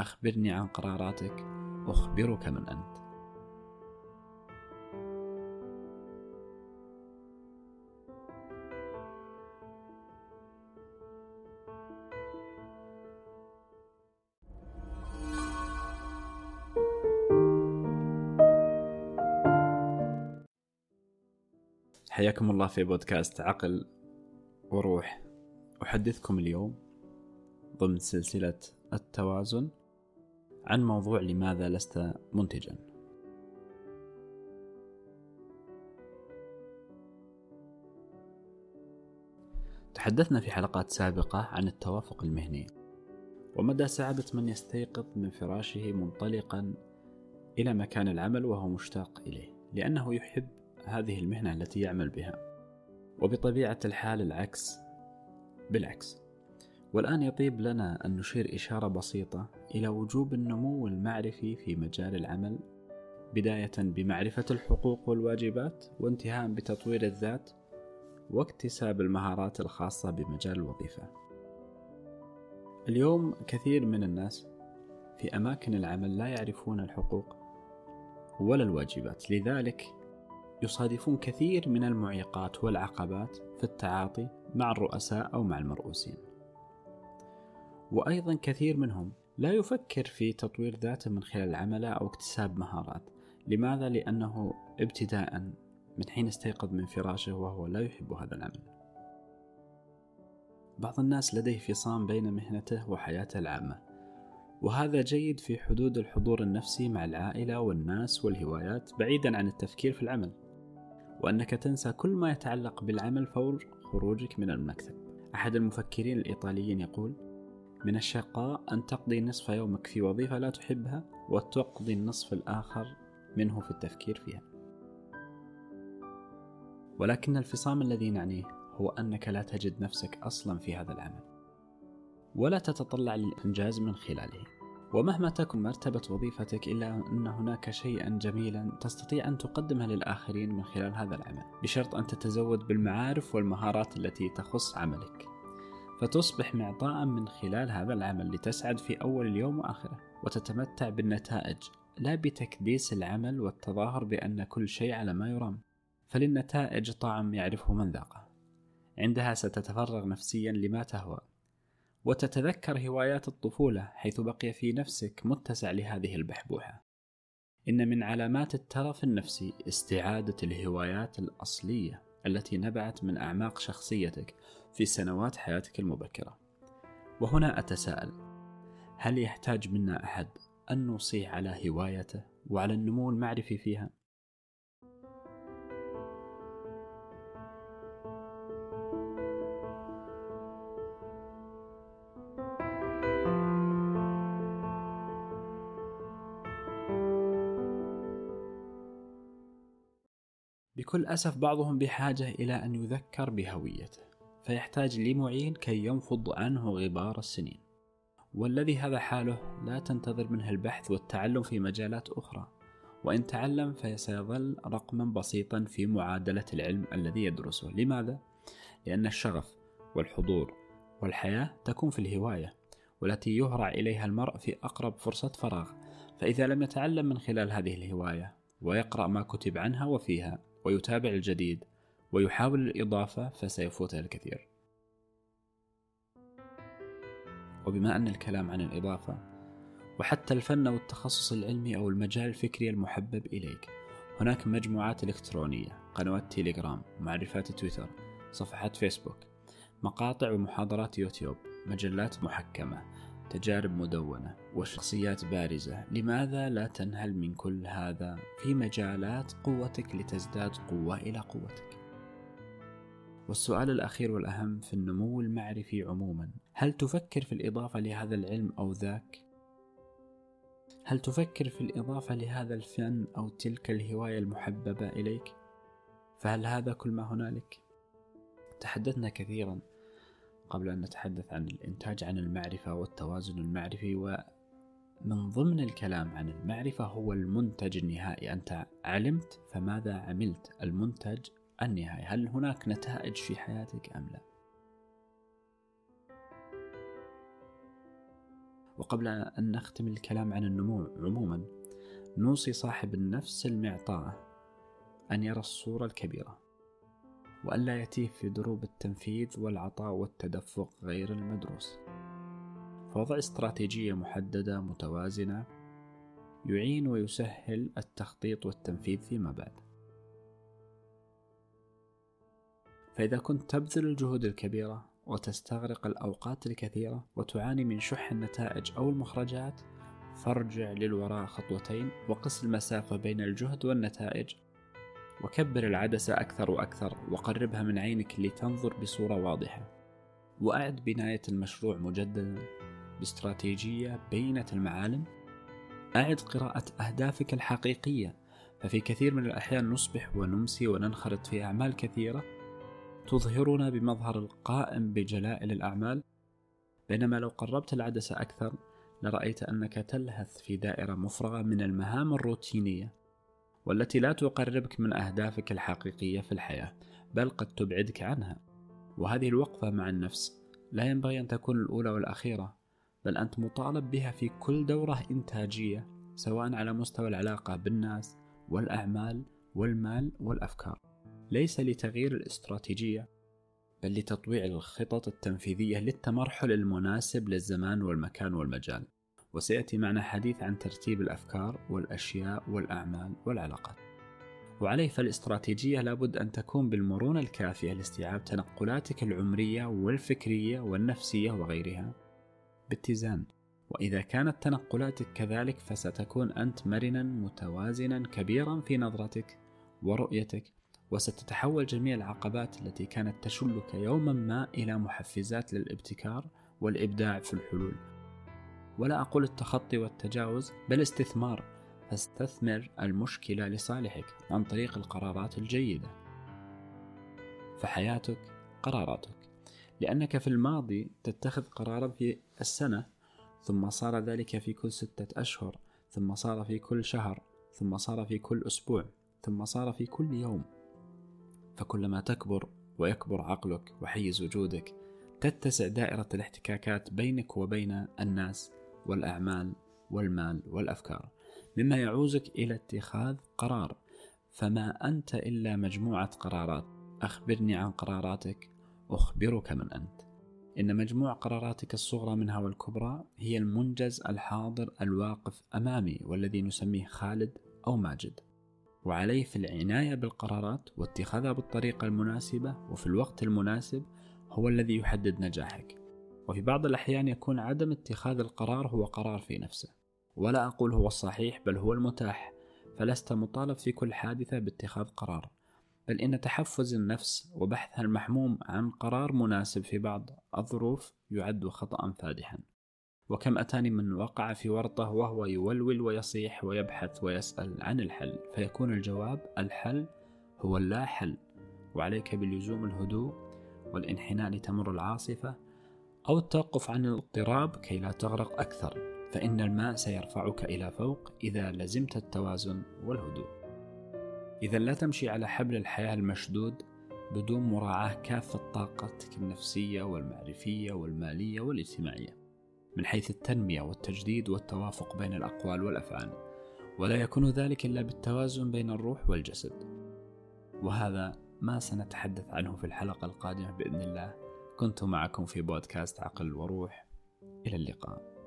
أخبرني عن قراراتك أخبرك من أنت. حياكم الله في بودكاست عقل وروح. أحدثكم اليوم ضمن سلسلة التوازن. عن موضوع لماذا لست منتجا. تحدثنا في حلقات سابقة عن التوافق المهني ومدى سعادة من يستيقظ من فراشه منطلقا إلى مكان العمل وهو مشتاق إليه لأنه يحب هذه المهنة التي يعمل بها وبطبيعة الحال العكس بالعكس. والآن يطيب لنا أن نشير إشارة بسيطة إلى وجوب النمو المعرفي في مجال العمل بداية بمعرفة الحقوق والواجبات وانتهاء بتطوير الذات واكتساب المهارات الخاصة بمجال الوظيفة. اليوم كثير من الناس في أماكن العمل لا يعرفون الحقوق ولا الواجبات، لذلك يصادفون كثير من المعيقات والعقبات في التعاطي مع الرؤساء أو مع المرؤوسين. وأيضا كثير منهم لا يفكر في تطوير ذاته من خلال عمله أو اكتساب مهارات. لماذا؟ لأنه ابتداء من حين استيقظ من فراشه وهو لا يحب هذا العمل. بعض الناس لديه فصام بين مهنته وحياته العامة، وهذا جيد في حدود الحضور النفسي مع العائلة والناس والهوايات بعيدا عن التفكير في العمل. وأنك تنسى كل ما يتعلق بالعمل فور خروجك من المكتب. أحد المفكرين الإيطاليين يقول: من الشقاء أن تقضي نصف يومك في وظيفة لا تحبها وتقضي النصف الآخر منه في التفكير فيها. ولكن الفصام الذي نعنيه هو أنك لا تجد نفسك أصلا في هذا العمل، ولا تتطلع للإنجاز من خلاله. ومهما تكن مرتبة وظيفتك إلا أن هناك شيئا جميلا تستطيع أن تقدمه للآخرين من خلال هذا العمل بشرط أن تتزود بالمعارف والمهارات التي تخص عملك فتصبح معطاء من خلال هذا العمل لتسعد في أول اليوم وآخره وتتمتع بالنتائج لا بتكديس العمل والتظاهر بأن كل شيء على ما يرام. فللنتائج طعم يعرفه من ذاقه عندها ستتفرغ نفسيا لما تهوى. وتتذكر هوايات الطفولة حيث بقي في نفسك متسع لهذه البحبوحة. إن من علامات الترف النفسي استعادة الهوايات الأصلية التي نبعت من أعماق شخصيتك في سنوات حياتك المبكرة. وهنا أتساءل: هل يحتاج منا أحد أن نصيح على هوايته وعلى النمو المعرفي فيها؟ بكل أسف بعضهم بحاجة إلى أن يذكر بهويته فيحتاج لمعين كي ينفض عنه غبار السنين. والذي هذا حاله لا تنتظر منه البحث والتعلم في مجالات أخرى. وإن تعلم فسيظل رقما بسيطا في معادلة العلم الذي يدرسه. لماذا؟ لأن الشغف والحضور والحياة تكون في الهواية والتي يهرع إليها المرء في أقرب فرصة فراغ. فإذا لم يتعلم من خلال هذه الهواية ويقرأ ما كتب عنها وفيها ويتابع الجديد ويحاول الإضافة فسيفوته الكثير. وبما أن الكلام عن الإضافة وحتى الفن أو التخصص العلمي أو المجال الفكري المحبب إليك هناك مجموعات إلكترونية قنوات تيليجرام معرفات تويتر صفحات فيسبوك مقاطع ومحاضرات يوتيوب مجلات محكمة تجارب مدونة وشخصيات بارزة. لماذا لا تنهل من كل هذا في مجالات قوتك لتزداد قوة إلى قوتك؟ والسؤال الأخير والأهم في النمو المعرفي عموما هل تفكر في الإضافة لهذا العلم أو ذاك؟ هل تفكر في الإضافة لهذا الفن أو تلك الهواية المحببة إليك؟ فهل هذا كل ما هنالك؟ تحدثنا كثيرا قبل أن نتحدث عن الإنتاج عن المعرفة والتوازن المعرفي ومن ضمن الكلام عن المعرفة هو المنتج النهائي أنت علمت فماذا عملت المنتج النهائي هل هناك نتائج في حياتك أم لا؟ وقبل أن نختم الكلام عن النمو عموما نوصي صاحب النفس المعطاءة أن يرى الصورة الكبيرة وألا يتيه في دروب التنفيذ والعطاء والتدفق غير المدروس. فوضع استراتيجية محددة متوازنة يعين ويسهل التخطيط والتنفيذ فيما بعد. فإذا كنت تبذل الجهود الكبيرة وتستغرق الأوقات الكثيرة وتعاني من شح النتائج أو المخرجات فارجع للوراء خطوتين وقس المسافة بين الجهد والنتائج وكبر العدسة أكثر وأكثر وقربها من عينك لتنظر بصورة واضحة. وأعد بناية المشروع مجددا باستراتيجية بينة المعالم. أعد قراءة أهدافك الحقيقية ففي كثير من الأحيان نصبح ونمسي وننخرط في أعمال كثيرة تظهرنا بمظهر القائم بجلائل الأعمال. بينما لو قربت العدسة أكثر لرأيت أنك تلهث في دائرة مفرغة من المهام الروتينية والتي لا تقربك من أهدافك الحقيقية في الحياة بل قد تبعدك عنها. وهذه الوقفة مع النفس لا ينبغي أن تكون الأولى والأخيرة بل أنت مطالب بها في كل دورة إنتاجية سواء على مستوى العلاقة بالناس والأعمال والمال والأفكار. ليس لتغيير الاستراتيجية بل لتطويع الخطط التنفيذية للتمرحل المناسب للزمان والمكان والمجال. وسيأتي معنا حديث عن ترتيب الأفكار والأشياء والأعمال والعلاقات. وعليه فالاستراتيجية لابد أن تكون بالمرونة الكافية لاستيعاب تنقلاتك العمرية والفكرية والنفسية وغيرها باتزان. وإذا كانت تنقلاتك كذلك فستكون أنت مرنا متوازنا كبيرا في نظرتك ورؤيتك وستتحول جميع العقبات التي كانت تشلك يوما ما إلى محفزات للابتكار والإبداع في الحلول. ولا أقول التخطي والتجاوز بل استثمار. فاستثمر المشكلة لصالحك عن طريق القرارات الجيدة. فحياتك قراراتك. لأنك في الماضي تتخذ قرارا في السنة ثم صار ذلك في كل ستة أشهر ثم صار في كل شهر ثم صار في كل أسبوع ثم صار في كل يوم. فكلما تكبر ويكبر عقلك وحيز وجودك تتسع دائرة الاحتكاكات بينك وبين الناس والأعمال والمال والأفكار مما يعوزك إلى اتخاذ قرار. فما أنت إلا مجموعة قرارات أخبرني عن قراراتك أخبرك من أنت. إن مجموع قراراتك الصغرى منها والكبرى هي المنجز الحاضر الواقف أمامي والذي نسميه خالد أو ماجد. وعليه في العناية بالقرارات واتخاذها بالطريقة المناسبة وفي الوقت المناسب هو الذي يحدد نجاحك. وفي بعض الأحيان يكون عدم اتخاذ القرار هو قرار في نفسه. ولا أقول هو الصحيح بل هو المتاح. فلست مطالب في كل حادثة باتخاذ قرار. بل إن تحفز النفس وبحثها المحموم عن قرار مناسب في بعض الظروف يعد خطأ فادحا. وكم أتاني من وقع في ورطة وهو يولول ويصيح ويبحث ويسأل عن الحل. فيكون الجواب الحل هو اللا حل. وعليك بلزوم الهدوء والانحناء لتمر العاصفة أو التوقف عن الاضطراب كي لا تغرق أكثر. فإن الماء سيرفعك إلى فوق إذا لزمت التوازن والهدوء. إذا لا تمشي على حبل الحياة المشدود بدون مراعاة كافة طاقتك النفسية والمعرفية والمالية والاجتماعية. من حيث التنمية والتجديد والتوافق بين الأقوال والأفعال ولا يكون ذلك إلا بالتوازن بين الروح والجسد. وهذا ما سنتحدث عنه في الحلقة القادمة بإذن الله. كنت معكم في بودكاست عقل وروح. إلى اللقاء.